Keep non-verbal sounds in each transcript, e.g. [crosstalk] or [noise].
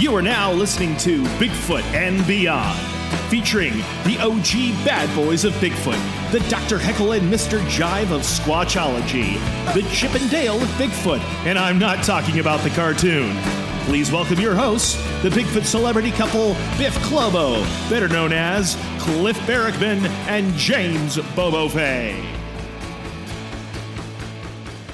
You are now listening to Bigfoot and Beyond, featuring the OG bad boys of Bigfoot, the Dr. Heckle and Mr. Jive of Squatchology, the Chip and Dale of Bigfoot, and I'm not talking about the cartoon. Please welcome your hosts, the Bigfoot celebrity couple Biff Clobo, better known as Cliff Barackman and James Bobo Fay.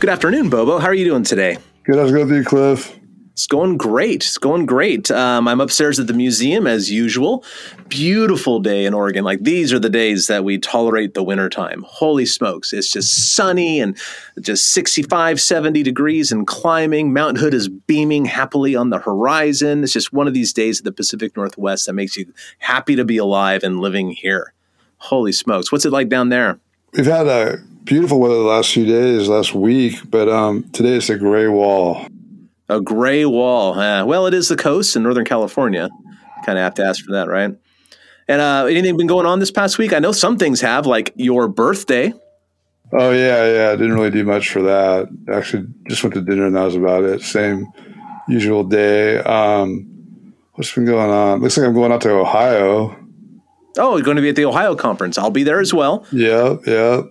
Good afternoon, Bobo. How are you doing today? Good. How's it going with Cliff? It's going great. It's going great. Um, I'm upstairs at the museum as usual. Beautiful day in Oregon. Like these are the days that we tolerate the wintertime. Holy smokes. It's just sunny and just 65, 70 degrees and climbing. Mount Hood is beaming happily on the horizon. It's just one of these days of the Pacific Northwest that makes you happy to be alive and living here. Holy smokes. What's it like down there? We've had a beautiful weather the last few days, last week, but um, today it's a gray wall. A gray wall. Well, it is the coast in Northern California. Kind of have to ask for that, right? And uh, anything been going on this past week? I know some things have, like your birthday. Oh yeah, yeah. I didn't really do much for that. Actually, just went to dinner and that was about it. Same usual day. Um, what's been going on? Looks like I'm going out to Ohio. Oh, you're going to be at the Ohio conference. I'll be there as well. Yeah, yeah.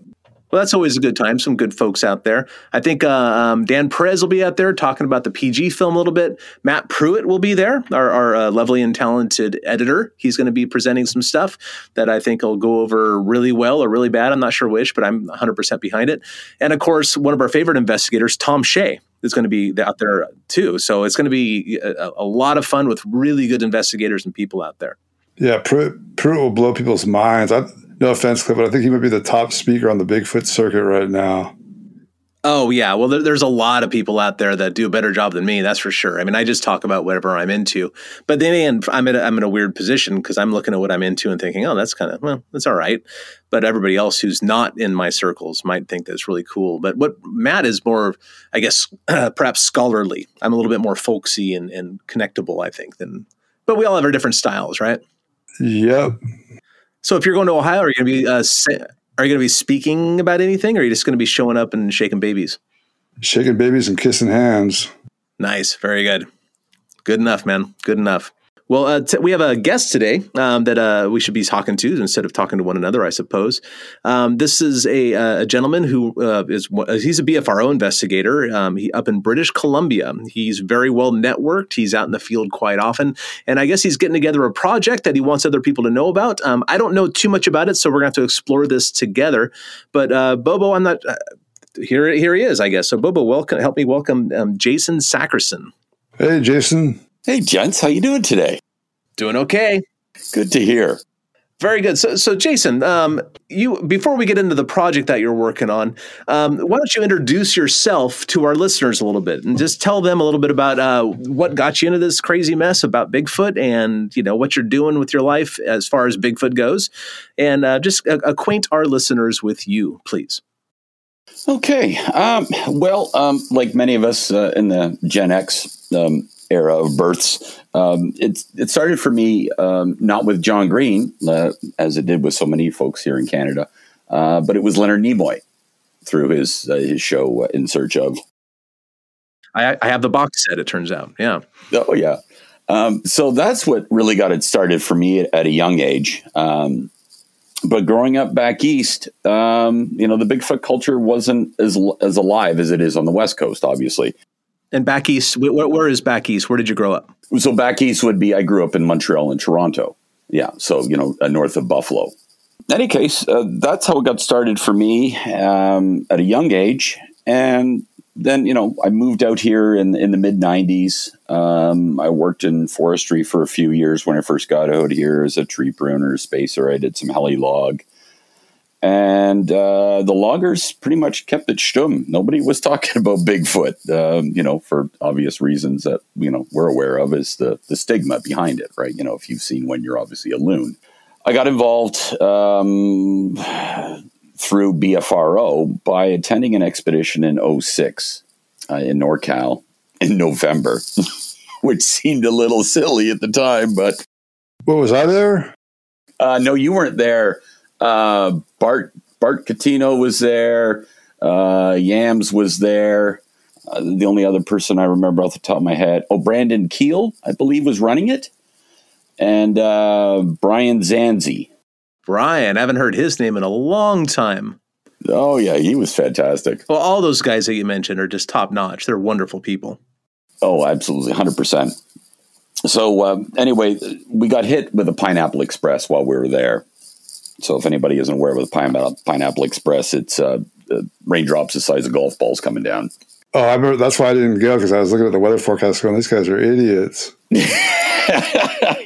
Well, that's always a good time. Some good folks out there. I think uh, um, Dan Perez will be out there talking about the PG film a little bit. Matt Pruitt will be there, our, our uh, lovely and talented editor. He's going to be presenting some stuff that I think will go over really well or really bad. I'm not sure which, but I'm 100% behind it. And of course, one of our favorite investigators, Tom Shea, is going to be out there too. So it's going to be a, a lot of fun with really good investigators and people out there. Yeah, Pruitt, Pruitt will blow people's minds. I, no offense, Cliff, but I think he might be the top speaker on the Bigfoot circuit right now. Oh yeah, well, there, there's a lot of people out there that do a better job than me. That's for sure. I mean, I just talk about whatever I'm into, but then again, I'm in a, I'm in a weird position because I'm looking at what I'm into and thinking, oh, that's kind of well, that's all right. But everybody else who's not in my circles might think that's really cool. But what Matt is more, I guess, uh, [clears throat] perhaps scholarly. I'm a little bit more folksy and, and connectable, I think, than. But we all have our different styles, right? Yep. So if you're going to Ohio, are you going to be uh, are you going to be speaking about anything, or are you just going to be showing up and shaking babies? Shaking babies and kissing hands. Nice, very good, good enough, man. Good enough. Well, uh, t- we have a guest today um, that uh, we should be talking to instead of talking to one another, I suppose. Um, this is a, uh, a gentleman who uh, is he's a BFRO investigator um, he, up in British Columbia. He's very well networked. He's out in the field quite often, and I guess he's getting together a project that he wants other people to know about. Um, I don't know too much about it, so we're going to have to explore this together. But uh, Bobo, I'm not. Uh, here, here he is, I guess. So, Bobo, welcome. Help me welcome um, Jason Sackrison. Hey, Jason. Hey, gents, how you doing today? Doing okay. Good to hear. Very good. So, so Jason, um, you before we get into the project that you're working on, um, why don't you introduce yourself to our listeners a little bit and just tell them a little bit about uh, what got you into this crazy mess about Bigfoot and you know what you're doing with your life as far as Bigfoot goes, and uh, just acquaint our listeners with you, please. Okay. Um, well, um, like many of us uh, in the Gen X um, era of births. Um, it, it started for me um, not with John Green, uh, as it did with so many folks here in Canada, uh, but it was Leonard Nimoy through his uh, his show uh, In Search of. I, I, have the box set. It turns out, yeah. Oh yeah. Um, so that's what really got it started for me at, at a young age. Um, but growing up back east, um, you know, the Bigfoot culture wasn't as as alive as it is on the West Coast, obviously. And back east, where, where is back east? Where did you grow up? So back east would be I grew up in Montreal and Toronto. Yeah, so you know, uh, north of Buffalo. In any case, uh, that's how it got started for me um, at a young age, and then you know I moved out here in in the mid '90s. Um, I worked in forestry for a few years when I first got out here as a tree pruner, spacer. I did some heli log, and uh, the loggers pretty much kept it stum. Nobody was [laughs] talking about Bigfoot, um, you know, for obvious reasons that you know we're aware of is the the stigma behind it, right? You know, if you've seen one, you're obviously a loon. I got involved um, [sighs] through BFRO by attending an expedition in 06 uh, in NorCal in November, [laughs] which seemed a little silly at the time, but. What was I there? Uh, no, you weren't there. Uh, Bart Bart Cutino was there. Uh, Yams was there. Uh, the only other person I remember off the top of my head, oh, Brandon Keel, I believe, was running it, and uh, Brian Zanzi. Brian, I haven't heard his name in a long time. Oh yeah, he was fantastic. Well, all those guys that you mentioned are just top notch. They're wonderful people. Oh, absolutely, hundred percent. So uh, anyway, we got hit with a Pineapple Express while we were there. So if anybody isn't aware of the Pineapple, Pineapple Express, it's uh, raindrops the size of golf balls coming down. Oh, I remember. That's why I didn't go because I was looking at the weather forecast going, "These guys are idiots." [laughs]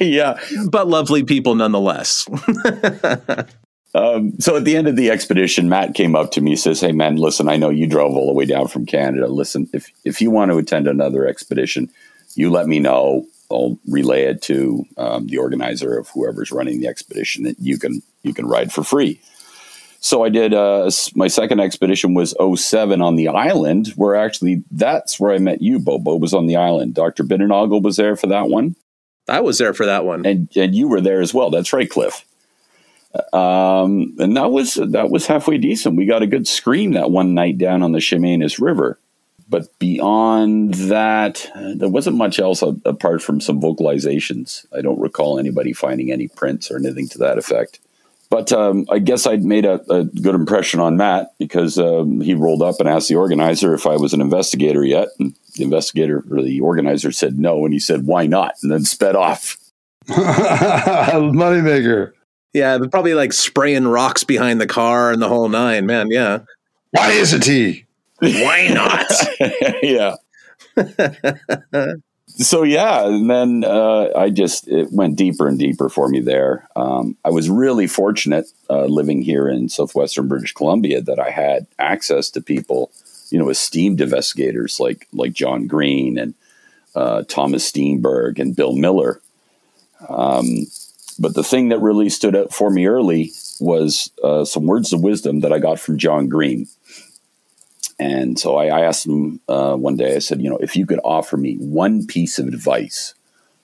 yeah, but lovely people nonetheless. [laughs] um, so at the end of the expedition, Matt came up to me, says, "Hey, man, listen, I know you drove all the way down from Canada. Listen, if if you want to attend another expedition, you let me know. I'll relay it to um, the organizer of whoever's running the expedition that you can you can ride for free." So I did uh, my second expedition was 07 on the island, where actually that's where I met you, Bobo, was on the island. Dr. Bindernagel was there for that one. I was there for that one. And and you were there as well. That's right, Cliff. Um, and that was that was halfway decent. We got a good scream that one night down on the Chemainus River. But beyond that, there wasn't much else apart from some vocalizations. I don't recall anybody finding any prints or anything to that effect. But um, I guess I'd made a, a, good impression on Matt because um, he rolled up and asked the organizer if I was an investigator yet. And the investigator or the organizer said no. And he said, why not? And then sped off. [laughs] Moneymaker. Yeah, but probably like spraying rocks behind the car and the whole nine, man. Yeah. Why isn't he? Why not? [laughs] yeah. [laughs] so yeah, and then uh, I just it went deeper and deeper for me there. Um, I was really fortunate uh, living here in southwestern British Columbia that I had access to people, you know, esteemed investigators like like John Green and uh, Thomas Steenburg and Bill Miller. Um, but the thing that really stood out for me early was uh, some words of wisdom that I got from John Green. And so I, I asked him uh, one day, I said, you know, if you could offer me one piece of advice,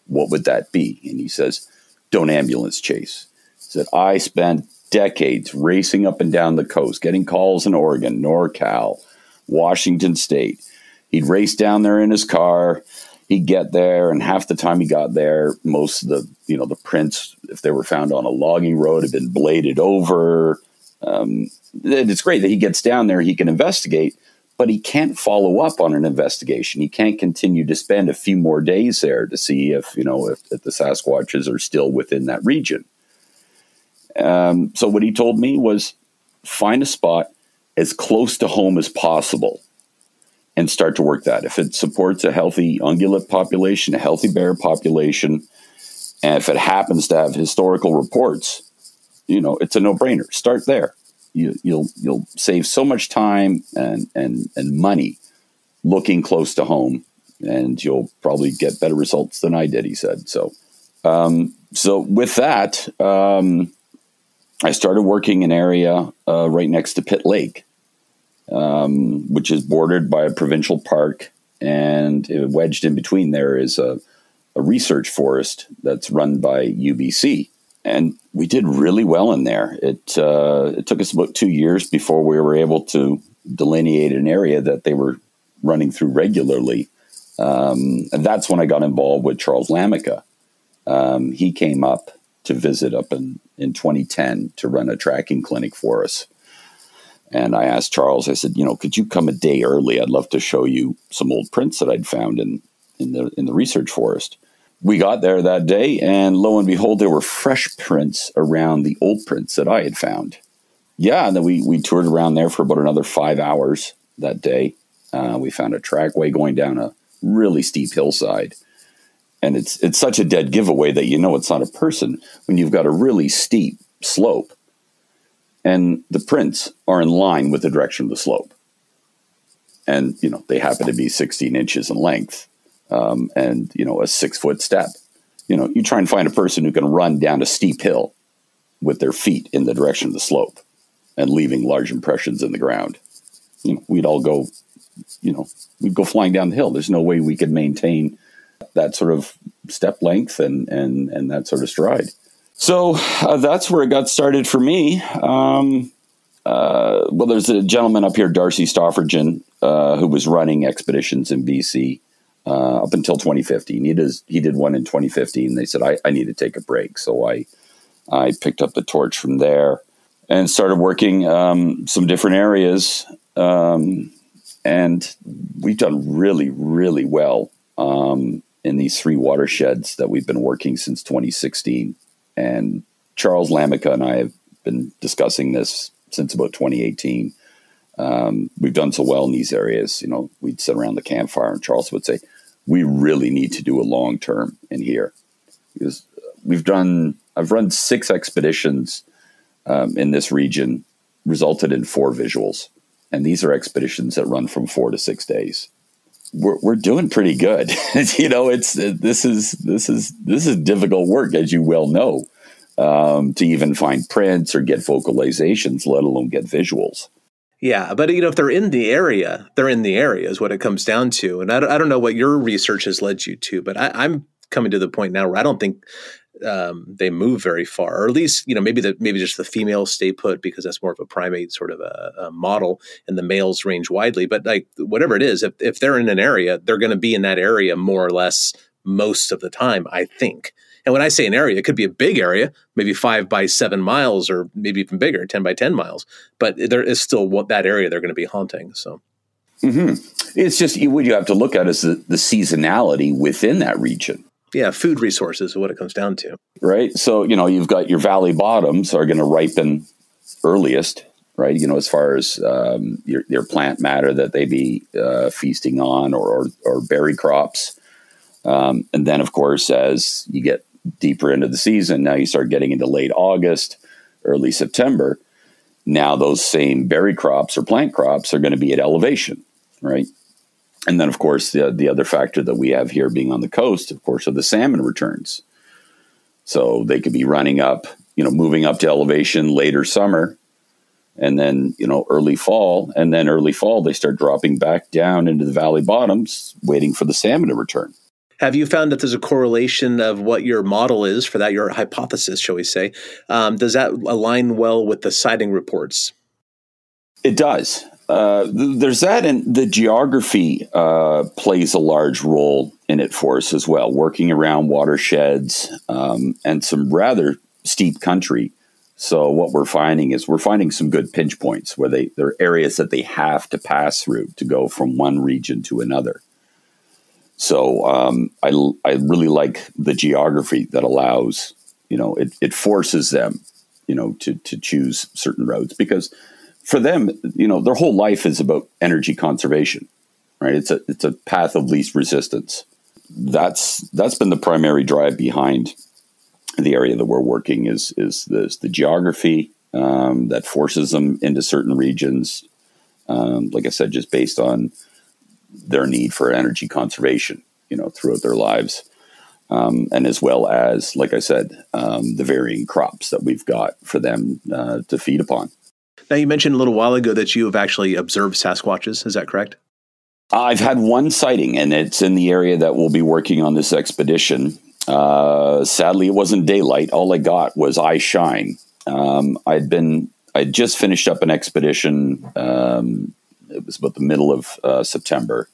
what would that be? And he says, don't ambulance chase. He said, I spent decades racing up and down the coast, getting calls in Oregon, NorCal, Washington State. He'd race down there in his car. He'd get there, and half the time he got there, most of the you know the prints, if they were found on a logging road, had been bladed over. Um, it's great that he gets down there, he can investigate, but he can't follow up on an investigation. He can't continue to spend a few more days there to see if you know if, if the Sasquatches are still within that region. Um, so what he told me was find a spot as close to home as possible and start to work that. If it supports a healthy ungulate population, a healthy bear population, and if it happens to have historical reports, you know, it's a no-brainer. Start there you, you'll you'll save so much time and and and money looking close to home, and you'll probably get better results than I did. He said so. Um, so with that, um, I started working an area uh, right next to Pitt Lake, um, which is bordered by a provincial park, and wedged in between there is a, a research forest that's run by UBC and we did really well in there. It uh, it took us about two years before we were able to delineate an area that they were running through regularly, um, and that's when I got involved with Charles Lamica. Um, he came up to visit up in in 2010 to run a tracking clinic for us. And I asked Charles, I said, you know, could you come a day early? I'd love to show you some old prints that I'd found in in the in the research forest we got there that day, and lo and behold, there were fresh prints around the old prints that I had found. Yeah, and then we, we toured around there for about another five hours that day. Uh, we found a trackway going down a really steep hillside. And it's it's such a dead giveaway that you know it's not a person when you've got a really steep slope and the prints are in line with the direction of the slope. And, you know, they happen to be 16 inches in length um, and you know a six foot step. You know, you try and find a person who can run down a steep hill with their feet in the direction of the slope and leaving large impressions in the ground. You know, we'd all go, you know, we'd go flying down the hill. There's no way we could maintain that sort of step length and and and that sort of stride. So uh, that's where it got started for me. Um, uh, well, there's a gentleman up here, Darcy Stoffergen, uh, who was running expeditions in BC uh, up until 2015. He did he did one in 2015. They said I, I need to take a break, so I I picked up the torch from there and started working um, some different areas. Um, and we've done really, really well um, in these three watersheds that we've been working since 2016. And Charles Lamica and I have been discussing this since about 2018. Um, we've done so well in these areas. You know, we'd sit around the campfire, and Charles would say, "We really need to do a long term in here because we've done. I've run six expeditions um, in this region, resulted in four visuals, and these are expeditions that run from four to six days. We're, we're doing pretty good. [laughs] you know, it's this is this is this is difficult work, as you well know um, to even find prints or get vocalizations, let alone get visuals. Yeah, but you know, if they're in the area, they're in the area is what it comes down to. And I don't, I don't know what your research has led you to, but I, am coming to the point now where I don't think um, they move very far, or at least you know maybe the maybe just the females stay put because that's more of a primate sort of a, a model, and the males range widely. But like whatever it is, if if they're in an area, they're going to be in that area more or less most of the time, I think. And when I say an area, it could be a big area, maybe five by seven miles, or maybe even bigger, ten by ten miles. But there is still what that area they're going to be haunting. So. Mm-hmm. It's just what you have to look at is the, the seasonality within that region. Yeah, food resources is what it comes down to. Right. So, you know, you've got your valley bottoms are going to ripen earliest, right? You know, as far as um, your, your plant matter that they be uh, feasting on or, or, or berry crops. Um, and then, of course, as you get deeper into the season. Now you start getting into late August, early September. Now those same berry crops or plant crops are going to be at elevation, right? And then, of course, the, the other factor that we have here being on the coast, of course, are the salmon returns. So they could be running up, you know, moving up to elevation later summer and then, you know, early fall. And then early fall, they start dropping back down into the valley bottoms, waiting for the salmon to return. Have you found that there's a correlation of what your model is for that, your hypothesis, shall we say? Um, does that align well with the sighting reports? It does. Uh, there's that, and the geography uh, plays a large role in it for us as well. Working around watersheds um, and some rather steep country. So what we're finding is we're finding some good pinch points where they there are areas that they have to pass through to go from one region to another. So um, I, I really like the geography that allows, you know, it, it forces them, you know, to, to choose certain roads because for them, you know, their whole life is about energy conservation, right? It's a, it's a path of least resistance. That's, that's been the primary drive behind the area that we're working is, is the geography um, that forces them into certain regions. Um, like I said, just based on their need for energy conservation, you know, throughout their lives. Um, and as well as, like I said, um, the varying crops that we've got for them uh, to feed upon. Now, you mentioned a little while ago that you have actually observed Sasquatches. Is that correct? I've had one sighting, and it's in the area that we'll be working on this expedition. Uh, sadly, it wasn't daylight. All I got was eye shine. Um, I'd been, I'd just finished up an expedition um, it was about the middle of uh, September.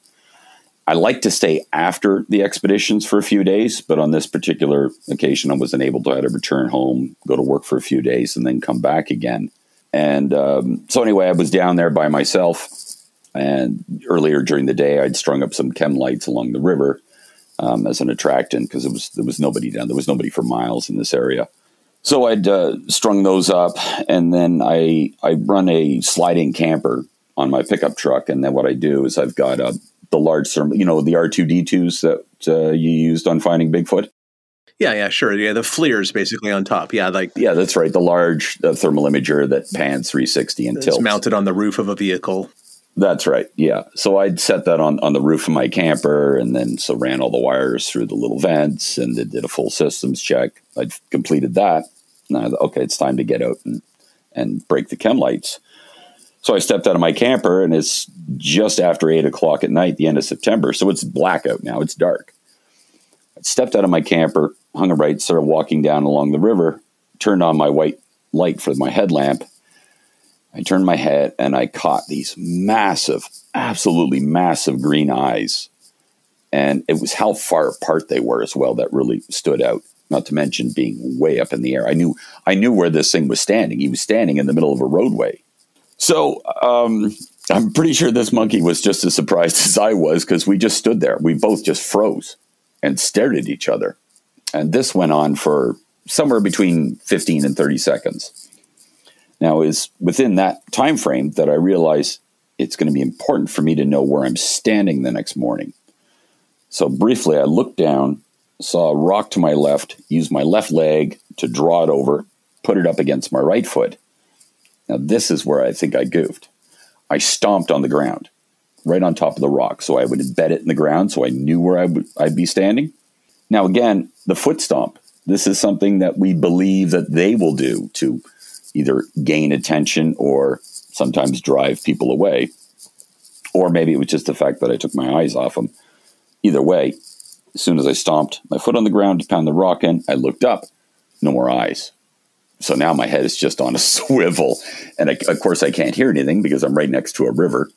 I like to stay after the expeditions for a few days, but on this particular occasion, I wasn't able to. I had to return home, go to work for a few days, and then come back again. And um, so, anyway, I was down there by myself. And earlier during the day, I'd strung up some chem lights along the river um, as an attractant because was there was nobody down. There was nobody for miles in this area. So I'd uh, strung those up, and then I I run a sliding camper on my pickup truck. And then what I do is I've got uh, the large thermal, you know, the R2D2s that uh, you used on finding Bigfoot. Yeah, yeah, sure. Yeah, the FLIRs basically on top. Yeah, like yeah, that's right. The large uh, thermal imager that pans 360 and tilts, mounted on the roof of a vehicle. That's right. Yeah. So I'd set that on, on the roof of my camper and then so ran all the wires through the little vents and did a full systems check. I'd completed that. Now, okay, it's time to get out and, and break the chem lights. So I stepped out of my camper, and it's just after eight o'clock at night, the end of September. So it's blackout now; it's dark. I stepped out of my camper, hung a right, started walking down along the river, turned on my white light for my headlamp, I turned my head and I caught these massive, absolutely massive green eyes. And it was how far apart they were as well that really stood out. Not to mention being way up in the air. I knew I knew where this thing was standing. He was standing in the middle of a roadway. So um, I'm pretty sure this monkey was just as surprised [laughs] as I was because we just stood there. We both just froze and stared at each other. And this went on for somewhere between 15 and 30 seconds. Now, is within that time frame that I realized it's going to be important for me to know where I'm standing the next morning. So briefly, I looked down, saw a rock to my left, used my left leg to draw it over, put it up against my right foot. Now, this is where I think I goofed. I stomped on the ground, right on top of the rock, so I would embed it in the ground so I knew where I would, I'd be standing. Now, again, the foot stomp. This is something that we believe that they will do to either gain attention or sometimes drive people away. Or maybe it was just the fact that I took my eyes off them. Either way, as soon as I stomped my foot on the ground to pound the rock in, I looked up, no more eyes. So now my head is just on a [laughs] swivel. And I, of course, I can't hear anything because I'm right next to a river.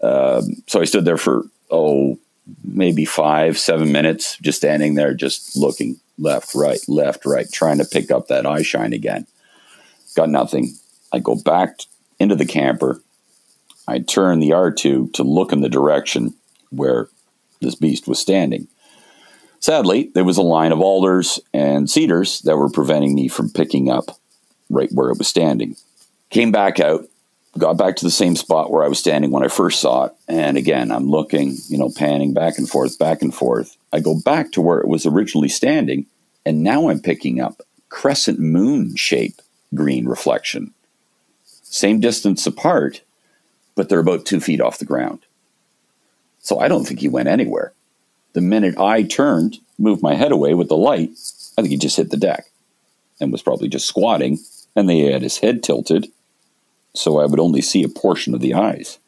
Um, so I stood there for, oh, maybe five, seven minutes, just standing there, just looking left, right, left, right, trying to pick up that eye shine again. Got nothing. I go back into the camper. I turn the R2 to look in the direction where this beast was standing. Sadly, there was a line of alders and cedars that were preventing me from picking up right where it was standing. Came back out, got back to the same spot where I was standing when I first saw it. And again, I'm looking, you know, panning back and forth, back and forth. I go back to where it was originally standing, and now I'm picking up crescent moon shape green reflection. Same distance apart, but they're about two feet off the ground. So I don't think he went anywhere. The minute I turned, moved my head away with the light, I think he just hit the deck and was probably just squatting, and they had his head tilted, so I would only see a portion of the eyes.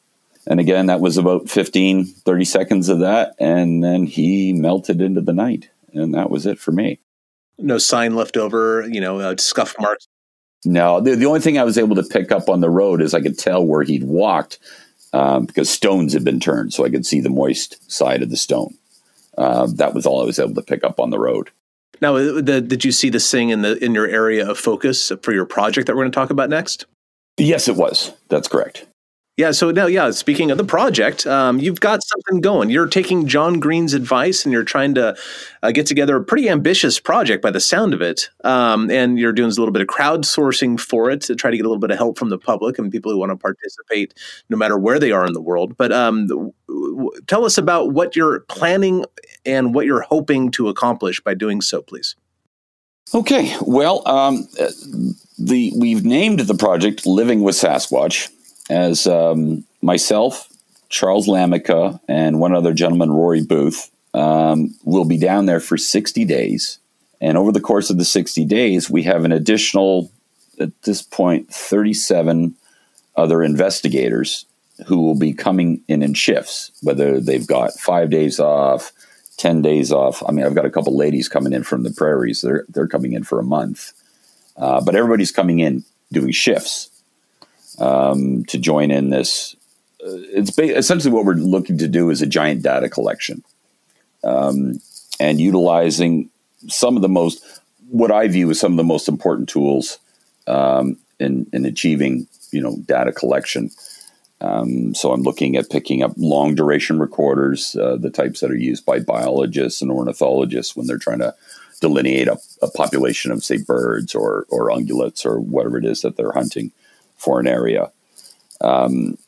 And again, that was about 15, 30 seconds of that, and then he melted into the night, and that was it for me. No sign left over, you know, uh, scuff marks. No, the, the only thing I was able to pick up on the road is I could tell where he'd walked um, because stones had been turned, so I could see the moist side of the stone. Uh, that was all I was able to pick up on the road. Now, uh, the, did you see this thing in the in your area of focus for your project that we're going to talk about next? Yes, it was. That's correct. Yeah. So now, yeah. Speaking of the project, um, you've got something going. You're taking John Green's advice, and you're trying to uh, get together a pretty ambitious project by the sound of it. Um, and you're doing a little bit of crowdsourcing for it to try to get a little bit of help from the public and people who want to participate, no matter where they are in the world. But um, w- tell us about what you're planning and what you're hoping to accomplish by doing so, please. Okay. Well, um, the we've named the project "Living with Sasquatch." as um, myself, Charles Lamica, and one other gentleman, Rory Booth, um, will be down there for 60 days. And over the course of the 60 days, we have an additional, at this point, 37 other investigators who will be coming in in shifts, whether they've got five days off, 10 days off. I mean, I've got a couple ladies coming in from the prairies. They're, they're coming in for a month. Uh, but everybody's coming in doing shifts um, to join in this. Uh, it's ba- essentially what we're looking to do is a giant data collection um, and utilizing some of the most, what I view as some of the most important tools um, in, in achieving, you know, data collection. Um, so I'm looking at picking up long duration recorders, uh, the types that are used by biologists and ornithologists when they're trying to delineate a, a population of, say, birds or, or ungulates or whatever it is that they're hunting for an area. Um,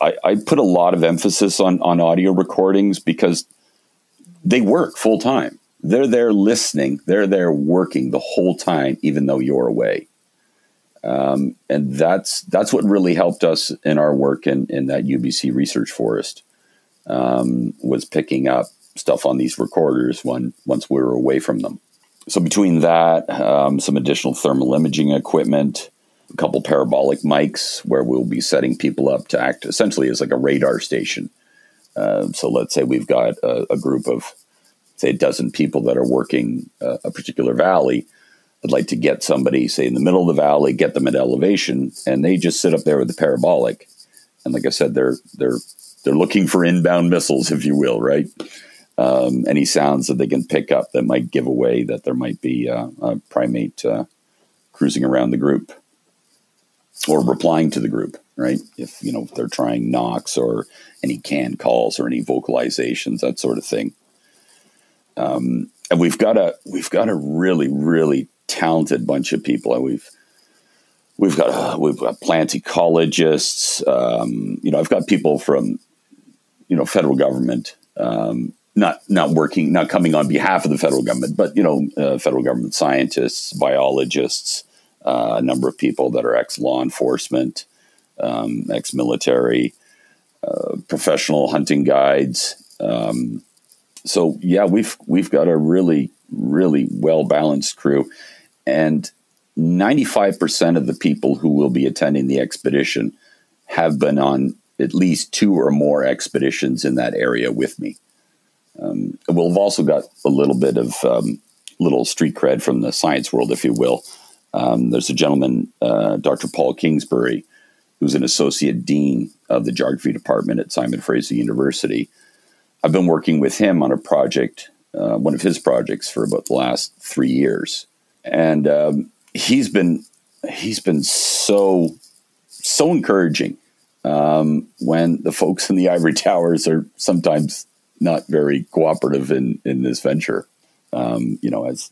I, I, put a lot of emphasis on, on audio recordings because they work full time. They're there listening, they're there working the whole time, even though you're away. Um, and that's that's what really helped us in our work in, in that UBC research forest um, was picking up stuff on these recorders when once we were away from them. So between that, um, some additional thermal imaging equipment, a couple parabolic mics where we'll be setting people up to act essentially as like a radar station. Uh, so let's say we've got a, a, group of say a dozen people that are working uh, a particular valley. I'd like to get somebody, say, in the middle of the valley, get them at elevation, and they just sit up there with the parabolic. And like I said, they're they're they're looking for inbound missiles, if you will, right? Um, any sounds that they can pick up that might give away that there might be uh, a primate uh, cruising around the group or replying to the group, right? If you know if they're trying knocks or any can calls or any vocalizations, that sort of thing. Um, and we've got a we've got a really really talented bunch of people, we've we've got uh, we've got plant ecologists. Um, you know, I've got people from you know federal government, um, not not working, not coming on behalf of the federal government, but you know, uh, federal government scientists, biologists, uh, a number of people that are ex law enforcement, um, ex military, uh, professional hunting guides. Um, so yeah, we've we've got a really really well balanced crew, and ninety five percent of the people who will be attending the expedition have been on at least two or more expeditions in that area with me. Um, we've also got a little bit of um, little street cred from the science world, if you will. Um, there's a gentleman, uh, Dr. Paul Kingsbury, who's an associate dean of the geography department at Simon Fraser University. I've been working with him on a project, uh, one of his projects, for about the last three years, and um, he's been he's been so so encouraging um, when the folks in the ivory towers are sometimes not very cooperative in in this venture. Um, you know, as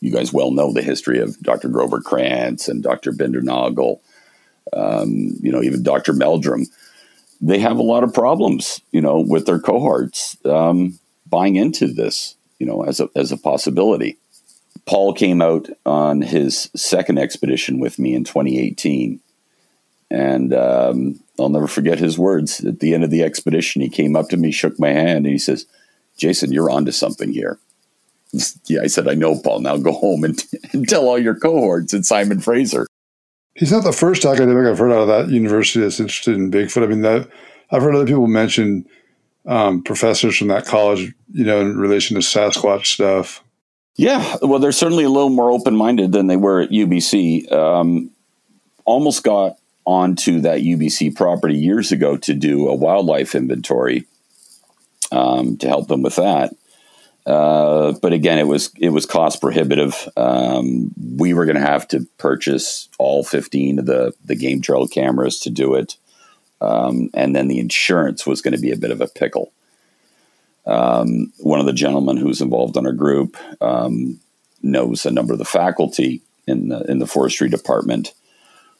you guys well know the history of Dr. Grover Krantz and Dr. Bindernagel, um, you know, even Dr. Meldrum. They have a lot of problems, you know, with their cohorts um, buying into this, you know, as a, as a possibility. Paul came out on his second expedition with me in 2018. And um, I'll never forget his words. At the end of the expedition, he came up to me, shook my hand, and he says, Jason, you're onto something here. [laughs] Yeah, I said, I know, Paul. Now go home and, and tell all your cohorts at Simon Fraser. He's not the first academic I've heard out of that university that's interested in Bigfoot. I mean, that I've heard other people mention um, professors from that college, you know, in relation to Sasquatch stuff. Yeah, well, they're certainly a little more open minded than they were at UBC. Um, almost got onto that UBC property years ago to do a wildlife inventory um, to help them with that. Uh, but again, it was it was cost prohibitive. Um, we were going to have to purchase all fifteen of the the game trail cameras to do it, um, and then the insurance was going to be a bit of a pickle. Um, one of the gentlemen who's involved in our group um, knows a number of the faculty in the in the forestry department,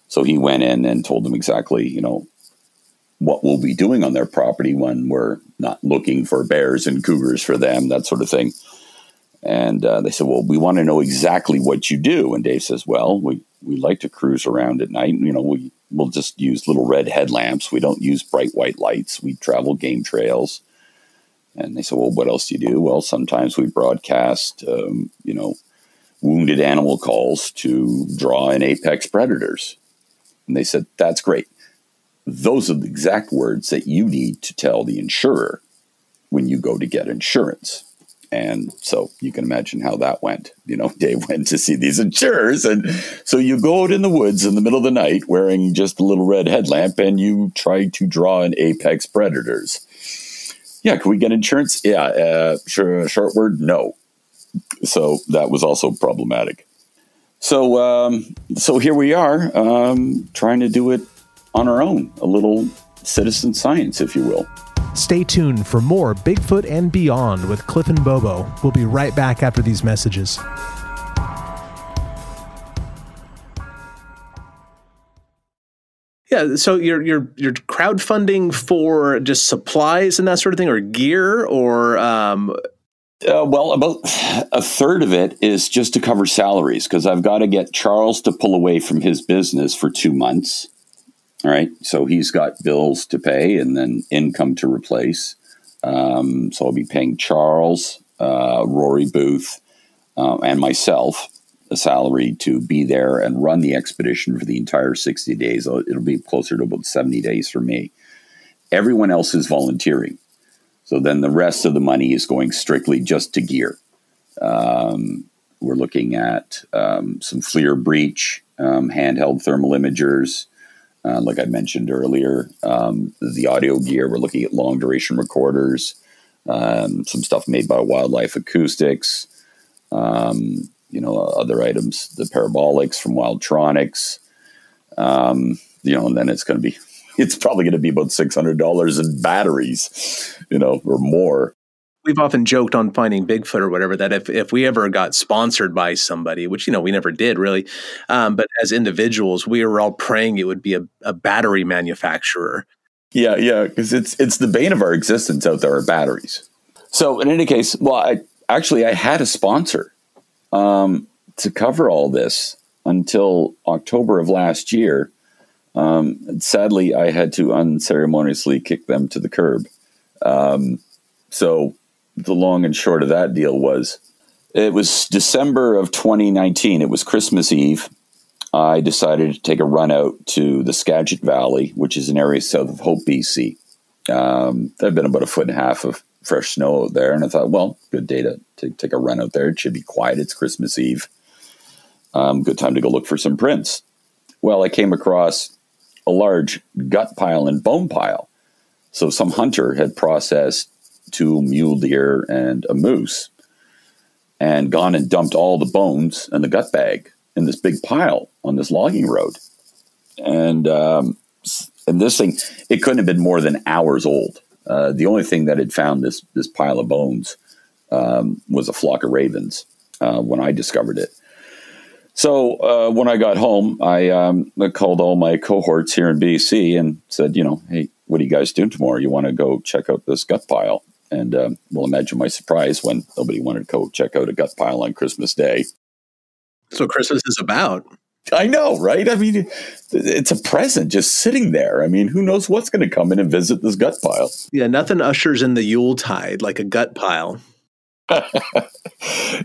so he went in and told them exactly, you know, what we'll be doing on their property when we're not looking for bears and cougars for them, that sort of thing. And uh, they said, "Well, we want to know exactly what you do." And Dave says, "Well, we we like to cruise around at night. You know, we we'll just use little red headlamps. We don't use bright white lights. We travel game trails." And they said, "Well, what else do you do?" Well, sometimes we broadcast, um, you know, wounded animal calls to draw in apex predators. And they said, "That's great those are the exact words that you need to tell the insurer when you go to get insurance. And so you can imagine how that went. You know, [laughs] Dave went to see these insurers. And so you go out in the woods in the middle of the night wearing just a little red headlamp and you try to draw in apex predators. Yeah, can we get insurance? Yeah, uh, sure, short word, no. So that was also problematic. So, um, so here we are, um, trying to do it on our own, a little citizen science, if you will. Stay tuned for more Bigfoot and Beyond with Cliff and Bobo. We'll be right back after these messages. Yeah, so you're you're you're crowdfunding for just supplies and that sort of thing, or gear, or um... uh, well, about a third of it is just to cover salaries because I've got to get Charles to pull away from his business for two months all right. So he's got bills to pay and then income to replace. Um, so I'll be paying Charles, uh, Rory Booth, uh, and myself a salary to be there and run the expedition for the entire 60 days. It'll be closer to about 70 days for me. Everyone else is volunteering. So then the rest of the money is going strictly just to gear. Um, We're looking at um, some FLIR breach, um, handheld thermal imagers, uh, like I mentioned earlier. Um, the audio gear, we're looking at long duration recorders, um, some stuff made by Wildlife Acoustics, um, you know, other items, the parabolics from Wildtronics. Um, you know, and then it's going to be, [laughs] it's probably going to be about $600 in batteries, you know, or more we've often joked on finding Bigfoot or whatever that if, if we ever got sponsored by somebody, which you know we never did really, um, but as individuals, we were all praying it would be a, a battery manufacturer. Yeah, yeah, because it's it's the bane of our existence out there are batteries. So in any case, well, I actually I had a sponsor um, to cover all this until October of last year. Um, sadly, I had to unceremoniously kick them to the curb. Um, so the long and short of that deal was it was December of 2019. It was Christmas Eve. I decided to take a run out to the Skagit Valley, which is an area south of Hope, BC. Um, had been about a foot and a half of fresh snow out there, and I thought, well, good day to, to take a run out there. It should be quiet. It's Christmas Eve. Um, good time to go look for some prints. Well, I came across a large gut pile and bone pile. So some hunter had processed two mule deer and a moose and gone and dumped all the bones and the gut bag in this big pile on this logging road. And um, and this thing, it couldn't have been more than hours old. Uh, the only thing that had found this this pile of bones um, was a flock of ravens uh, when I discovered it. So uh, when I got home, I, um, I, called all my cohorts here in BC and said, you know, hey, what are you guys doing tomorrow? You want to go check out this gut pile? And um, we'll imagine my surprise when nobody wanted to go check out a gut pile on Christmas Day. So Christmas is about. [laughs] I know, right? I mean, it's a present just sitting there. I mean, who knows what's going to come in and visit this gut pile? Yeah, nothing ushers in the Yule tide like a gut pile. [laughs]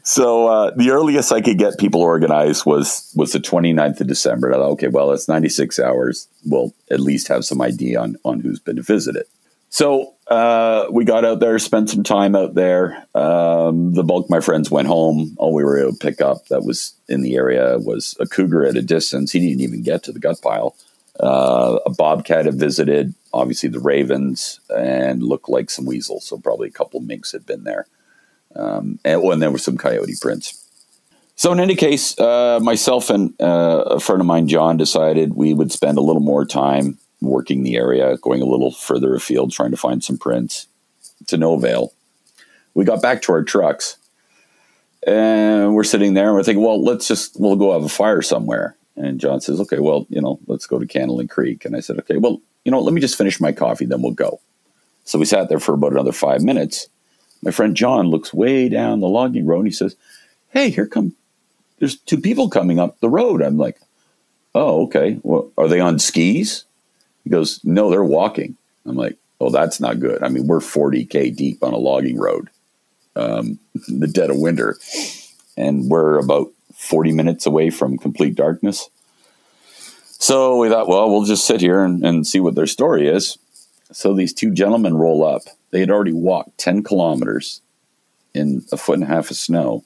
so uh, the earliest I could get people organized was was the 29th of December. I thought, okay, well, it's 96 hours. We'll at least have some idea on on who's been to visit it. So uh, we got out there, spent some time out there. Um, the bulk of my friends went home. All we were able to pick up that was in the area was a cougar at a distance. He didn't even get to the gut pile. Uh, a bobcat had visited, obviously the ravens, and looked like some weasels. So probably a couple minks had been there. Um, and, oh, and there were some coyote prints. So in any case, uh, myself and uh, a friend of mine, John, decided we would spend a little more time working the area, going a little further afield, trying to find some prints to no avail. We got back to our trucks and we're sitting there and we're thinking, well, let's just, we'll go have a fire somewhere. And John says, okay, well, you know, let's go to Candling Creek. And I said, okay, well, you know, let me just finish my coffee, then we'll go. So we sat there for about another five minutes. My friend John looks way down the logging road and he says, hey, here come, there's two people coming up the road. I'm like, oh, okay. Well, are they on skis? Goes, No, they're walking. I'm like, Oh, that's not good. I mean, we're 40K deep on a logging road um, the dead of winter, and we're about 40 minutes away from complete darkness. So we thought, well, we'll just sit here and, and see what their story is. So these two gentlemen roll up. They had already walked 10 kilometers in a foot and a half of snow.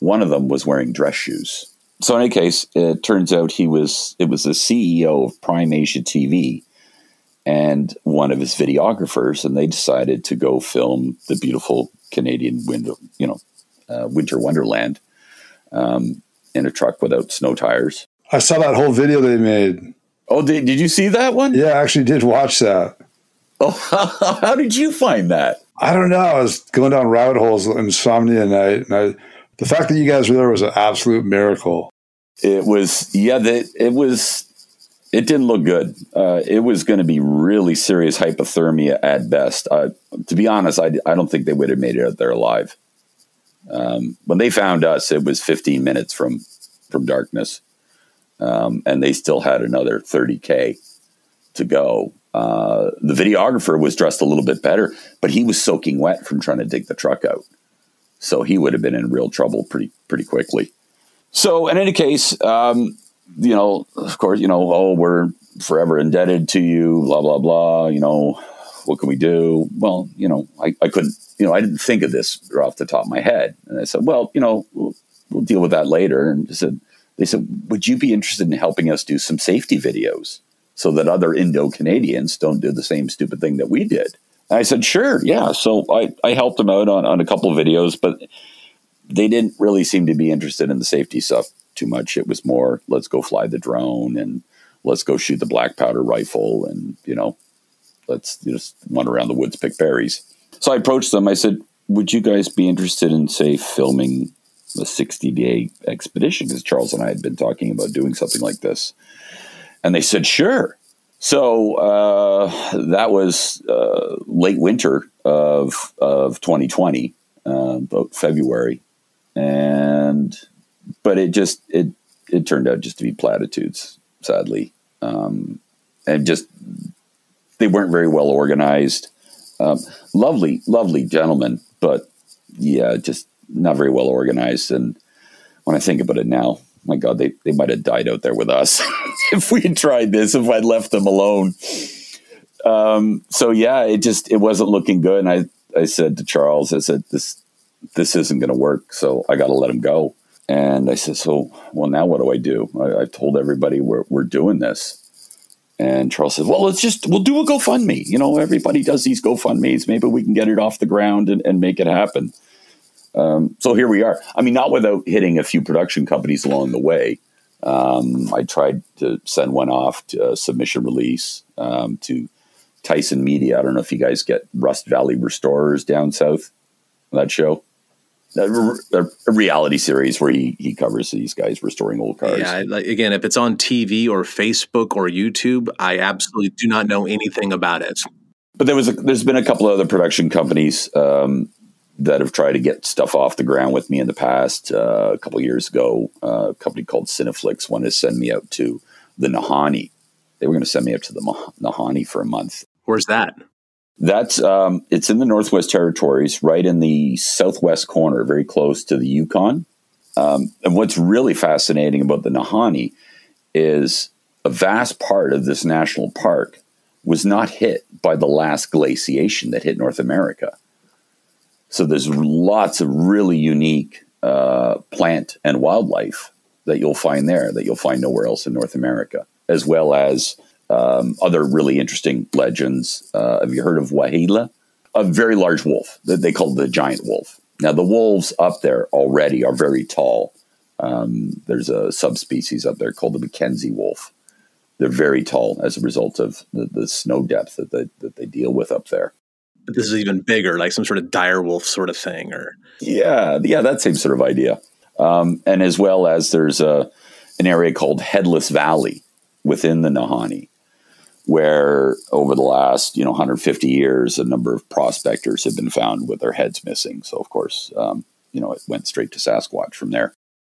One of them was wearing dress shoes. So in any case, it turns out he was it was the CEO of Prime Asia TV and one of his videographers, and they decided to go film the beautiful Canadian window, you know, uh, winter wonderland um, in a truck without snow tires. I saw that whole video they made. Oh, did, did you see that one? Yeah, I actually did watch that. Oh, [laughs] how did you find that? I don't know. I was going down rabbit holes, insomnia night, and I the fact that you guys were there was an absolute miracle. It was, yeah, that it was. It didn't look good. Uh, it was going to be really serious hypothermia at best. Uh, to be honest, I, I don't think they would have made it out there alive. Um, when they found us, it was 15 minutes from from darkness, um, and they still had another 30k to go. Uh, the videographer was dressed a little bit better, but he was soaking wet from trying to dig the truck out. So he would have been in real trouble pretty pretty quickly. So in any case, um, you know, of course, you know, oh, we're forever indebted to you, blah blah blah. You know, what can we do? Well, you know, I, I couldn't, you know, I didn't think of this off the top of my head, and I said, well, you know, we'll deal with that later. And said, they said, would you be interested in helping us do some safety videos so that other Indo Canadians don't do the same stupid thing that we did? And I said, sure, yeah. So I, I helped them out on, on a couple of videos, but they didn't really seem to be interested in the safety stuff too much. It was more, let's go fly the drone and let's go shoot the black powder rifle and, you know, let's just run around the woods, pick berries. So I approached them. I said, would you guys be interested in, say, filming a 60 day expedition? Because Charles and I had been talking about doing something like this. And they said, sure. So uh, that was uh, late winter of, of 2020, uh, about February. And, but it just, it, it turned out just to be platitudes, sadly. Um, and just, they weren't very well organized. Um, lovely, lovely gentlemen, but yeah, just not very well organized. And when I think about it now, my God, they, they might have died out there with us [laughs] if we had tried this, if I'd left them alone. Um, so yeah, it just, it wasn't looking good. And I, I said to Charles, I said, this, this isn't going to work. So I got to let him go. And I said, so, well, now what do I do? I, I told everybody we're, we're doing this. And Charles said, well, let's just, we'll do a GoFundMe. You know, everybody does these GoFundMes. Maybe we can get it off the ground and, and make it happen. Um, so here we are. I mean, not without hitting a few production companies along the way. Um, I tried to send one off to a submission release um, to Tyson Media. I don't know if you guys get Rust Valley Restorers down south. That show, a, a reality series where he he covers these guys restoring old cars. Yeah, like, again, if it's on TV or Facebook or YouTube, I absolutely do not know anything about it. But there was a, there's been a couple of other production companies um, that have tried to get stuff off the ground with me in the past. Uh, a couple years ago, uh, a company called Cineflix wanted to send me out to the Nahanni. They were going to send me up to the Nahanni for a month. Where's that? That's um, it's in the Northwest Territories, right in the southwest corner, very close to the Yukon. Um, and what's really fascinating about the Nahanni is a vast part of this national park was not hit by the last glaciation that hit North America. So there's lots of really unique uh, plant and wildlife that you'll find there that you'll find nowhere else in North America, as well as um, other really interesting legends. Uh, have you heard of Waheela? A very large wolf that they call the giant wolf. Now the wolves up there already are very tall. Um, there's a subspecies up there called the Mackenzie wolf. They're very tall as a result of the, the snow depth that they, that they deal with up there but this is even bigger, like some sort of dire wolf sort of thing, or yeah, yeah, that same sort of idea. Um, and as well as there's a an area called Headless Valley within the Nahanni, where over the last you know 150 years, a number of prospectors have been found with their heads missing. So of course, um, you know, it went straight to Sasquatch from there.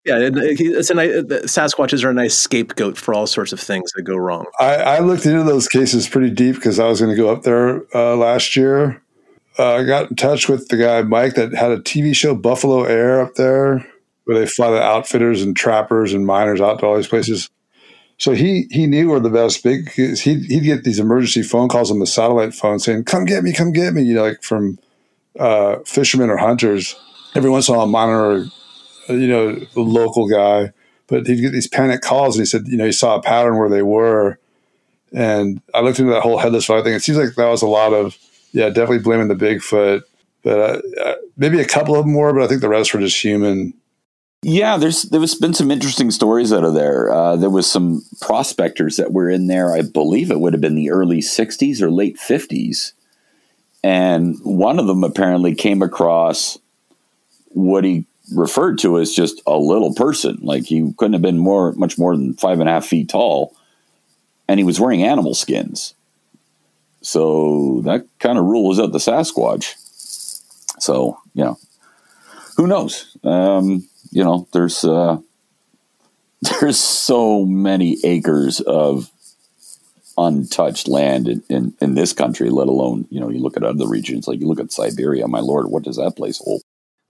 Yeah, it's a nice, Sasquatches are a nice scapegoat for all sorts of things that go wrong. I, I looked into those cases pretty deep because I was going to go up there uh, last year. Uh, I got in touch with the guy Mike that had a TV show Buffalo Air up there, where they fly the outfitters and trappers and miners out to all these places. So he he knew where the best big he'd he'd get these emergency phone calls on the satellite phone saying, "Come get me, come get me," you know, like from uh, fishermen or hunters. Every once in a while, a miner you know, local guy, but he'd get these panic calls and he said, you know, he saw a pattern where they were. And I looked into that whole headless fire thing. It seems like that was a lot of, yeah, definitely blaming the Bigfoot, but uh, uh, maybe a couple of them more, but I think the rest were just human. Yeah, there's there's been some interesting stories out of there. Uh, there was some prospectors that were in there. I believe it would have been the early '60s or late '50s, and one of them apparently came across what he referred to as just a little person. Like he couldn't have been more, much more than five and a half feet tall, and he was wearing animal skins. So that kind of rules out the Sasquatch. So you know, who knows? Um, you know, there's uh, [laughs] there's so many acres of untouched land in, in, in this country, let alone, you know, you look at other regions, like you look at Siberia, my lord, what does that place hold?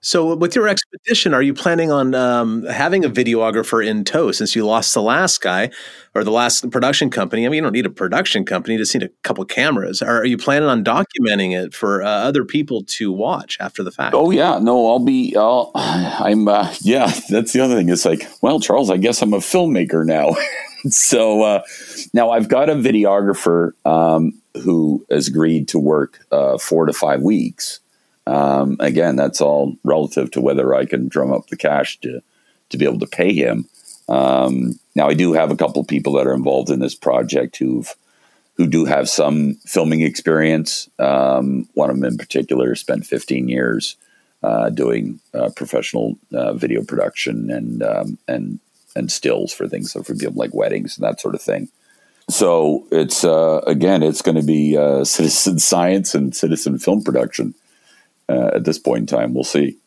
So, with your expedition, are you planning on um, having a videographer in tow since you lost the last guy or the last production company? I mean, you don't need a production company, you just need a couple cameras. Are, you planning on documenting it for uh, other people to watch after the fact? Oh, yeah. No, I'll be, I'll, [sighs] I'm, uh, yeah, that's the other thing. It's like, well, Charles, I guess I'm a filmmaker now. [laughs] so uh, now I've got a videographer um, who has agreed to work uh, four to five weeks. Um, again, that's all relative to whether I can drum up the cash to to be able to pay him. Um, now, I do have a couple people that are involved in this project who've who do have some filming experience. Um, one of them in particular spent 15 years uh, doing uh, professional uh, video production and um, and and stills for things so for people like weddings and that sort of thing. So it's uh, again, it's going to be uh, [laughs] citizen science and citizen film production uh, at this point in time. We'll see.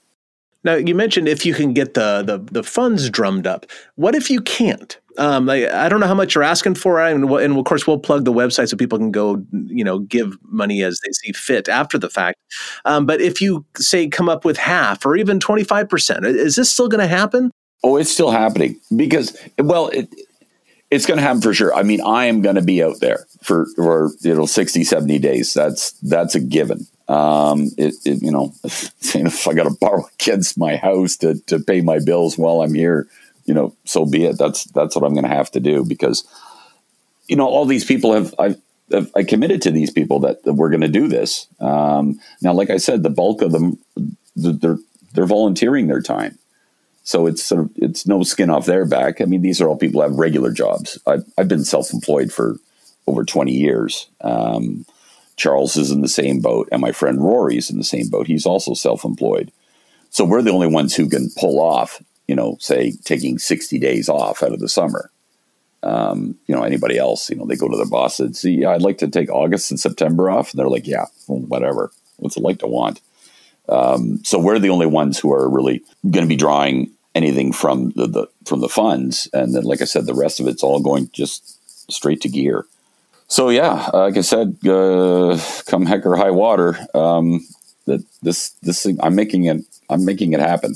Now you mentioned if you can get the the, the funds drummed up. What if you can't? Um, like, I don't know how much you're asking for, and, and of course we'll plug the website so people can go, you know, give money as they see fit after the fact. Um, but if you say come up with half or even twenty five percent, is this still going to happen? Oh, it's still happening because, well, it, it's going to happen for sure. I mean, I am going to be out there for, for, you know, 60, 70 days. That's, that's a given. Um, it, it, you know, saying [laughs] if I got to borrow [laughs] against my house to, to pay my bills while I'm here, you know, so be it. That's, that's what I'm going to have to do because, you know, all these people have, I've, I committed to these people that, that we're going to do this. Um, now, like I said, the bulk of them, they're, they're volunteering their time. So it's sort of it's no skin off their back. I mean, these are all people who have regular jobs. I've, I've been self employed for over 20 years. Um, Charles is in the same boat, and my friend Rory's in the same boat. He's also self employed. So we're the only ones who can pull off, you know, say taking 60 days off out of the summer. Um, you know, anybody else, you know, they go to their boss and see, yeah, I'd like to take August and September off. And they're like, yeah, well, whatever. What's it like to want? Um, so we're the only ones who are really going to be drawing anything from the, the from the funds, and then like I said, the rest of it's all going just straight to gear. So yeah, like I said, uh, come heck or high water, um, that this this thing, I'm making it I'm making it happen.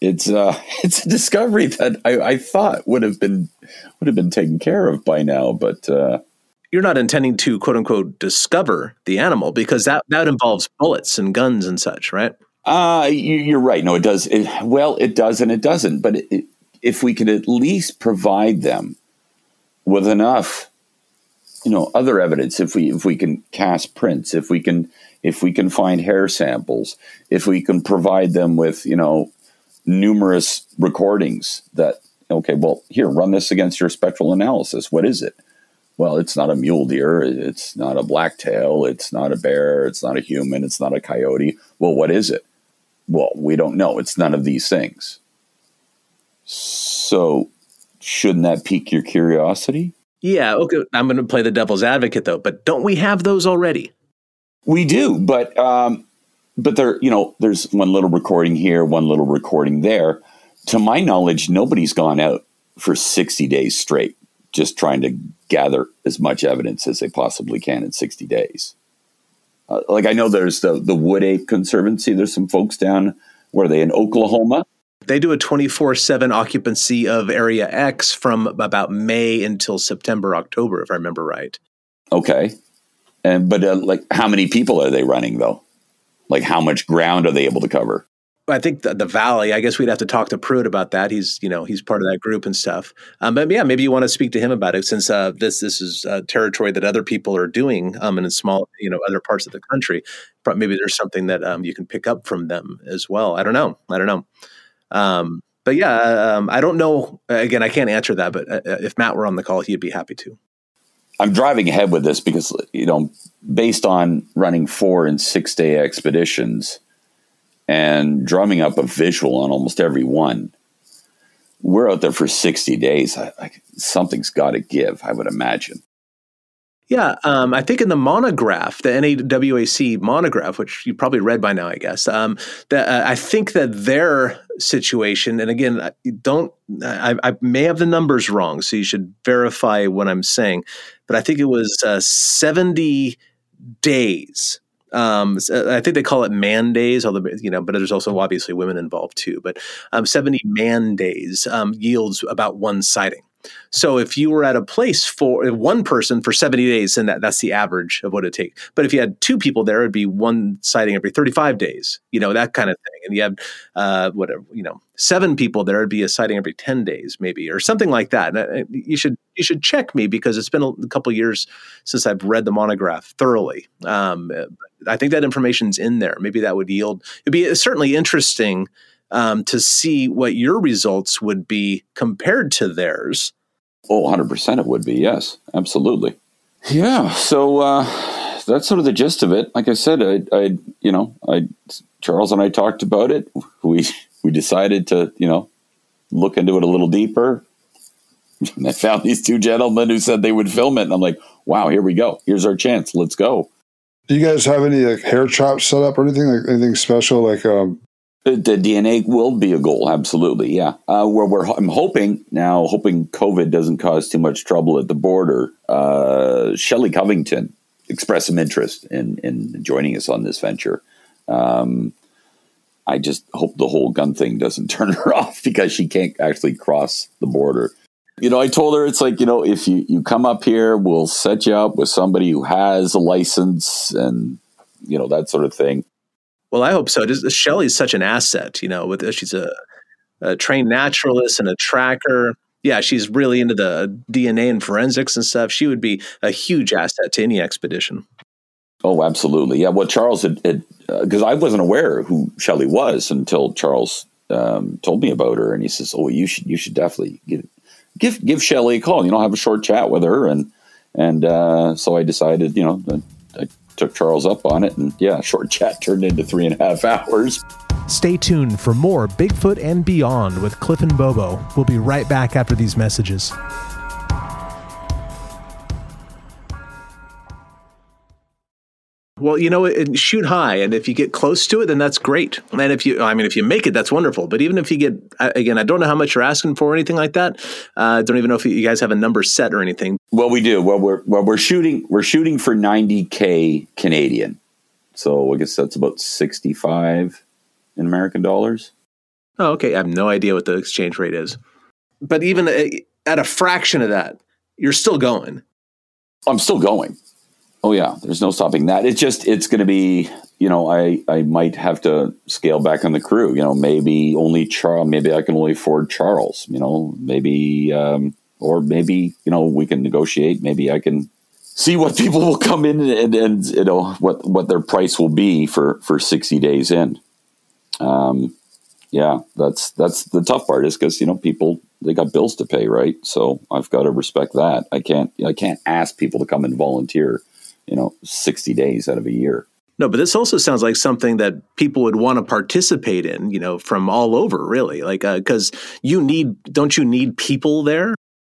It's uh, [laughs] it's a discovery that I, I thought would have been would have been taken care of by now, but uh, you're not intending to quote unquote discover the animal because that that involves bullets and guns and such, right? Uh, you, are right. No, it does. It, well, it does and it doesn't. But it, if we could at least provide them with enough, you know, other evidence, if we if we can cast prints, if we can if we can find hair samples, if we can provide them with, you know, numerous recordings that okay, well, here, run this against your spectral analysis. What is it? Well, it's not a mule deer. It's not a blacktail. It's not a bear. It's not a human. It's not a coyote. Well, what is it? Well, we don't know. It's none of these things. So, shouldn't that pique your curiosity? Yeah, okay. I'm going to play the devil's advocate though, but don't we have those already? We do, but um, but there, you know, there's one little recording here, one little recording there. To my knowledge, nobody's gone out for 60 days straight, just trying to gather as much evidence as they possibly can in 60 days. Uh, like I know there's the the Wood Ape Conservancy. There's some folks down where are they in Oklahoma. They do a 24 7 occupancy of Area X from about May until September, October, if I remember right. Okay. And, but uh, like, how many people are they running though? Like, how much ground are they able to cover? I think the, the, Valley. I guess we'd have to talk to Pruitt about that. He's you know he's part of that group and stuff. Um, but yeah, maybe you want to speak to him about it since uh, this this is a territory that other people are doing um, in small you know other parts of the country. But maybe there's something that um, you can pick up from them as well. I don't know. I don't know. Um, but yeah, um, I don't know. Again, I can't answer that. But uh, uh, if Matt were on the call, he'd be happy to. I'm driving ahead with this because you know, based on running four and six day expeditions and drumming up a visual on almost every one. We're out there for 60 days. I, I, something's got to give, I would imagine. Yeah, um, I think in the monograph, the NAWAC monograph, which you probably read by now, I guess, um, that uh, I think that their situation, and again, don't I, I, may have the numbers wrong, so you should verify what I'm saying, but I think it was uh, 70 days Um, I think they call it man days, although you know, but there's also obviously women involved too. But um, 70 man days um, yields about one sighting. So if you were at a place for one person for 70 days, then that, that's the average of what it take. But if you had two people there, it'd be one sighting every 35 days, you know, that kind of thing. And you have uh, whatever, you know, seven people there, it'd be a sighting every 10 days, maybe, or something like that. And uh, you should you should check me because it's been a couple years since I've read the monograph thoroughly. Um, I think that information's in there. Maybe that would yield. It'd be certainly interesting um, to see what your results would be compared to theirs. Oh, 100% it would be. Yes, absolutely. Yeah. So uh, that's sort of the gist of it. Like I said, I, I, you know, I, Charles and I talked about it. We, we decided to, you know, look into it a little deeper. [laughs] And I found these two gentlemen who said they would film it. And I'm like, wow, here we go. Here's our chance. Let's go. Do you guys have any like hair chops set up or anything like anything special like um the DNA will be a goal, absolutely. Yeah, uh, where we're I'm hoping now, hoping COVID doesn't cause too much trouble at the border. Uh, Shelley Covington expressed some interest in in joining us on this venture. Um, I just hope the whole gun thing doesn't [laughs] turn her off because she can't actually cross the border. You know, I told her it's like you know, if you you come up here, we'll set you up with somebody who has a license and you know that sort of thing. Well, I hope so. Shelley's such an asset, you know, with uh, she's a, a, trained naturalist and a tracker. Yeah, she's really into the DNA and forensics and stuff. She would be a huge asset to any expedition. Oh, absolutely. Yeah. What Charles had, because uh, I wasn't aware who Shelley was until Charles um, told me about her, and he says, "Oh, you should, you should definitely give give give Shelley a call. You know, have a short chat with her." And and uh, so I decided, you know, took Charles up on it, and yeah, [laughs] short chat turned into three and a half hours. Stay tuned for more Bigfoot and Beyond with Cliff and Bobo. We'll be right back after these messages. Well, you know, shoot high, and if you get close to it, then that's great. And if you, I mean, if you make it, that's wonderful. But even if you get, again, I don't know how much you're asking for or anything like that. I uh, don't even know if you guys have a number set or anything. Well, we do. Well, we're well, we're shooting we're shooting for 90k Canadian, so I guess that's about 65 in American dollars. Oh, okay. I have no idea what the exchange rate is, but even uh, at a fraction of that, you're still going. I'm still going. Oh yeah, there's no stopping that. It's just it's going to be you know I I might have to scale back on the crew. You know maybe only Charles. Maybe I can only afford Charles. You know maybe um, or maybe you know we can negotiate. Maybe I can see what [laughs] people will come in and, and you know what what their price will be for for 60 days in. Um, yeah, that's that's the tough part is because you know people they got bills to pay, right? So I've got to respect that. I can't I can't ask people to come and volunteer you know, 60 days out of a year. No, but this also sounds like something that people would want to participate in, you know, from all over, really. Like, because uh, you need, don't you need people there?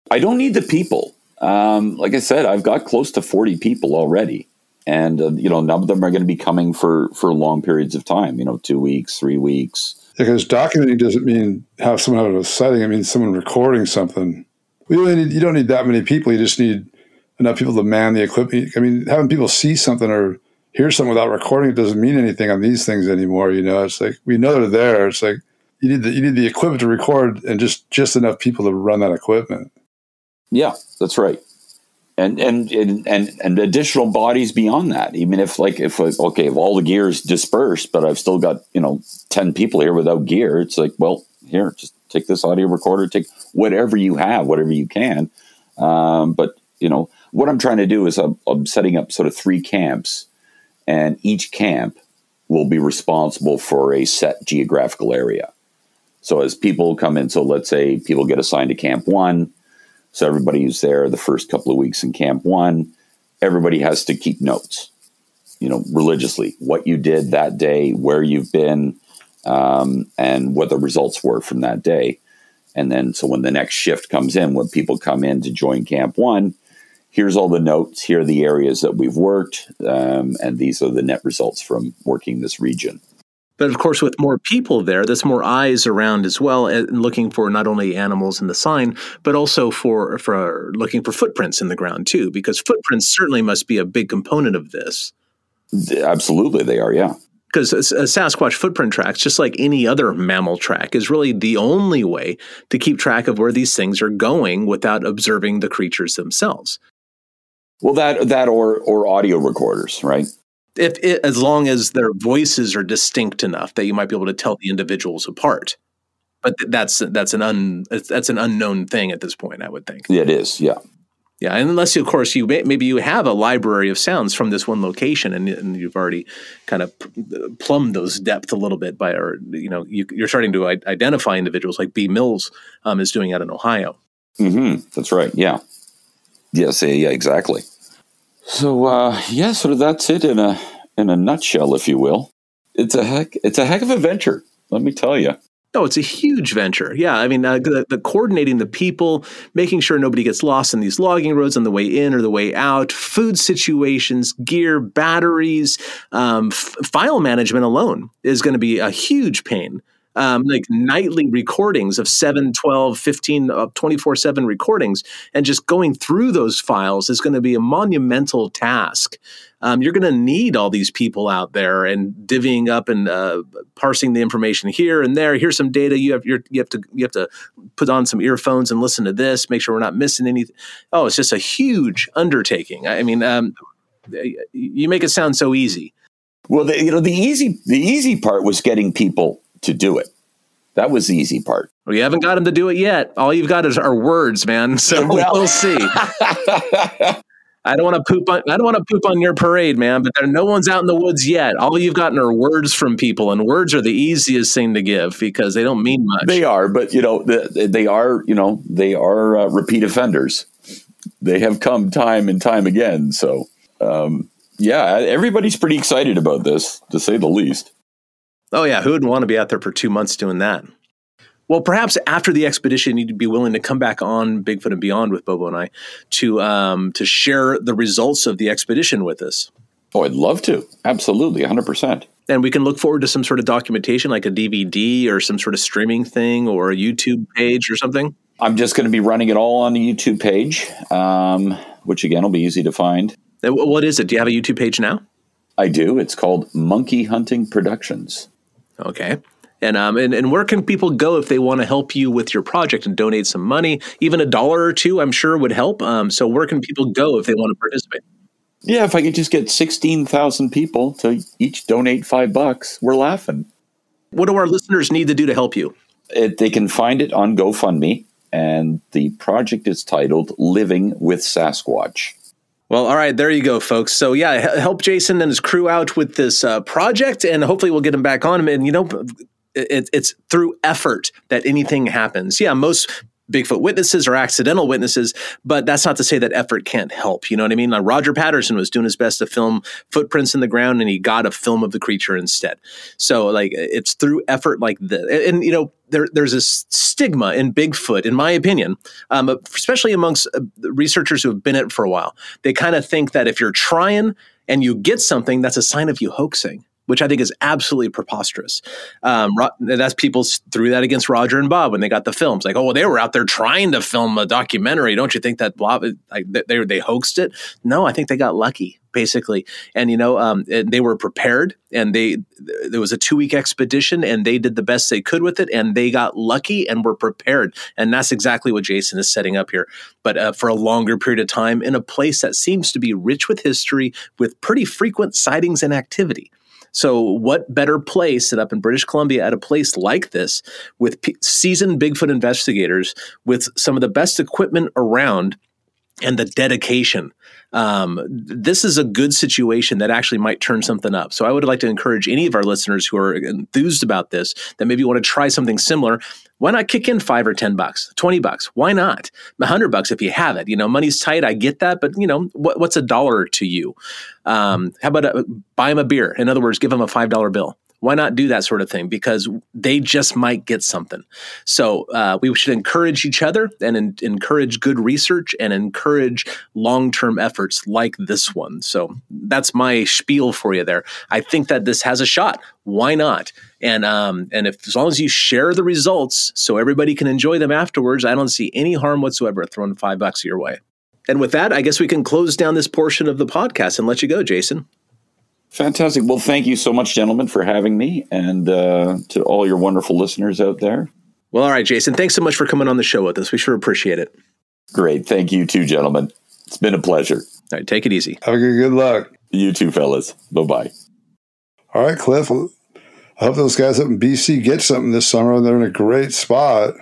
I don't need the people. Um, like I said, I've got close to 40 people already. And, uh, you know, none of them are going to be coming for, for long periods of time, you know, two weeks, three weeks. Because documenting doesn't mean have someone have a setting. I mean, someone recording something. We don't need, you don't need that many people. You just need enough people to man the equipment. I mean, having people see something or hear something without recording it doesn't mean anything on these things anymore. You know, it's like we know they're there. It's like you need the you need the equipment to record and just just enough people to run that equipment. Yeah, that's right. And and and and, additional bodies beyond that. Even if like if okay, if all the gear is dispersed, but I've still got you know ten people here without gear, it's like well, here, just take this audio recorder, take whatever you have, whatever you can. Um, but you know, what I'm trying to do is I'm, I'm setting up sort of three camps, and each camp will be responsible for a set geographical area. So as people come in, so let's say people get assigned to camp one. So everybody who's there the first couple of weeks in camp one, everybody has to keep notes, you know, religiously, what you did that day, where you've been, um, and what the results were from that day. And then, so when the next shift comes in, when people come in to join camp one, here's all the notes. Here are the areas that we've worked, um, and these are the net results from working this region. But of course, with more people there, there's more eyes around as well, and looking for not only animals in the sign, but also for for looking for footprints in the ground too, because footprints certainly must be a big component of this. Absolutely, they are. Yeah. Because a Sasquatch footprint tracks, just like any other mammal track, is really the only way to keep track of where these things are going without observing the creatures themselves. Well, that that or or audio recorders, right? If it, as long as their voices are distinct enough that you might be able to tell the individuals apart. But that's that's an un that's an unknown thing at this point. I would think. It is. Yeah. Yeah, unless of course you maybe you have a library of sounds from this one location, and, and you've already kind of plumbed those depth a little bit by, or you know, you, are starting to identify individuals like B Mills um, is doing out in Ohio. Mm-hmm. That's right. Yeah. Yes. Yeah. yeah exactly. So uh, yeah, so that's it in a in a nutshell, if you will. It's a heck. It's a heck of a venture. Let me tell you. Oh, it's a huge venture. Yeah, I mean, uh, the, the, coordinating the people, making sure nobody gets lost in these logging roads on the way in or the way out, food situations, gear, batteries, um, f- file management alone is going to be a huge pain. Um, like nightly recordings of 7, 12, 15, 24 7 recordings. And just going through those files is going to be a monumental task um, you're going to need all these people out there and divvying up and uh, parsing the information here and there. Here's some data. You have you have to you have to put on some earphones and listen to this. Make sure we're not missing anything. Oh, it's just a huge undertaking. I mean, um, you make it sound so easy. Well, the, you know, the easy the easy part was getting people to do it. That was the easy part. Well, you haven't got him to do it yet. All you've got is our words, man. So [laughs] well, we'll see. [laughs] I don't want to poop on I don't want to poop on your parade, man, but there no one's out in the woods yet. All you've gotten are words from people and words are the easiest thing to give because they don't mean much. They are, but you know, they are, you know, they are uh, repeat offenders. They have come time and time again, so um, yeah, everybody's pretty excited about this to say the least. Oh yeah, who would want to be out there for 2 months doing that? Well, perhaps after the expedition, you'd be willing to come back on Bigfoot and Beyond with Bobo and I to um, to share the results of the expedition with us. Oh, I'd love to. Absolutely, 100%. And we can look forward to some sort of documentation like a DVD or some sort of streaming thing or a YouTube page or something. I'm just going to be running it all on the YouTube page, um, which again will be easy to find. what is it? Do you have a YouTube page now? I do. It's called Monkey Hunting Productions. Okay. And, um, and and where can people go if they want to help you with your project and donate some money? Even a dollar or two, I'm sure, would help. Um, so where can people go if they want to participate? Yeah, if I could just get sixteen thousand people to each donate five bucks, we're laughing. What do our listeners need to do to help you? It, they can find it on GoFundMe, and the project is titled "Living with Sasquatch." Well, all right, there you go, folks. So yeah, help Jason and his crew out with this uh, project, and hopefully we'll get him back on. And you know, it, it's through effort that anything happens. Yeah, most Bigfoot witnesses or accidental witnesses, but that's not to say that effort can't help. You know what I mean? Like Roger Patterson was doing his best to film footprints in the ground, and he got a film of the creature instead. So, like, it's through effort like this, and, you know, there, there's a stigma in Bigfoot, in my opinion, um, especially amongst uh, researchers who have been at it for a while. They kind of think that if you're trying and you get something, that's a sign of you hoaxing which I think is absolutely preposterous. Um, that's people threw that against Roger and Bob when they got the films. Like, oh, well, they were out there trying to film a documentary. Don't you think that blah, like, they they hoaxed it? No, I think they got lucky basically. And you know, um, they were prepared, and they there was a two week expedition, and they did the best they could with it, and they got lucky and were prepared. And that's exactly what Jason is setting up here. But uh, for a longer period of time in a place that seems to be rich with history, with pretty frequent sightings and activity. So, what better place than up in British Columbia at a place like this with p- seasoned Bigfoot investigators with some of the best equipment around and the dedication um, this is a good situation that actually might turn something up. So I would like to encourage any of our listeners who are enthused about this that maybe want to try something similar. Why not kick in five or ten bucks, twenty bucks? Why not a hundred bucks if you have it? You know, money's tight. I get that, but you know, what, what's a dollar to you? Um, how about a, buy them a beer? In other words, give them a five dollar bill why not do that sort of thing? Because they just might get something. So uh, we should encourage each other and en- encourage good research and encourage long term efforts like this one. So that's my spiel for you there. I think that this has a shot. Why not? And um, and if as long as you share the results so everybody can enjoy them afterwards, I don't see any harm whatsoever throwing five bucks your way. And with that, I guess we can close down this portion of the podcast and let you go, Jason. Fantastic. Well, thank you so much, gentlemen, for having me, and uh, to all your wonderful listeners out there. Well, all right, Jason. Thanks so much for coming on the show with us. We sure appreciate it. Great. Thank you too, gentlemen. It's been a pleasure. All right, take it easy. Have a good, good luck. You too, fellas. Bye bye. All right, Cliff. I hope those guys up in BC get something this summer. They're in a great spot.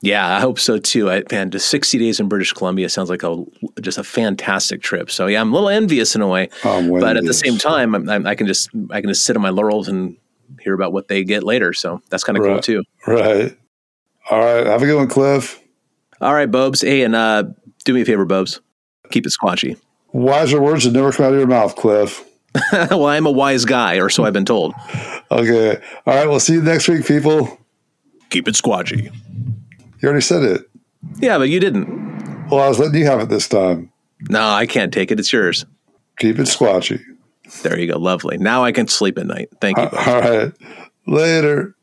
Yeah, I hope so too. I, man, just 60 days in British Columbia sounds like a just a fantastic trip. So yeah, I'm a little envious in a way, I'm but at the same time, I'm, I'm, I can just I can just sit on my laurels and hear about what they get later. So that's kind of cool too. Right. All right. Have a good one, Cliff. All right, Bobes. Hey, and uh, do me a favor, Bobes. Keep it squatchy. Wiser words that never come out of your mouth, Cliff. [laughs] well, I'm a wise guy, or so I've been told. Okay. All right. We'll see you next week, people. Keep it squatchy. You already said it. Yeah, but you didn't. Well, I was letting you have it this time. No, I can't take it. It's yours. Keep it squatchy. There you go. Lovely. Now I can sleep at night. Thank you. Bobes. All right. Later.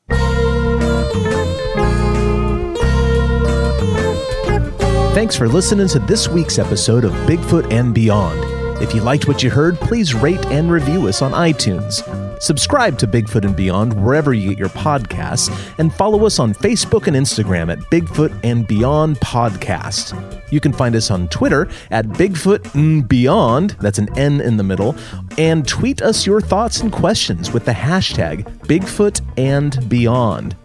Thanks for listening to this week's episode of Bigfoot and Beyond. If you liked what you heard, please rate and review us on iTunes. Subscribe to Bigfoot and Beyond wherever you get your podcasts, and follow us on Facebook and Instagram at Bigfoot and Beyond Podcast. You can find us on Twitter at Bigfoot and Beyond, that's an N in the middle, and tweet us your thoughts and questions with the hashtag Bigfoot and Beyond.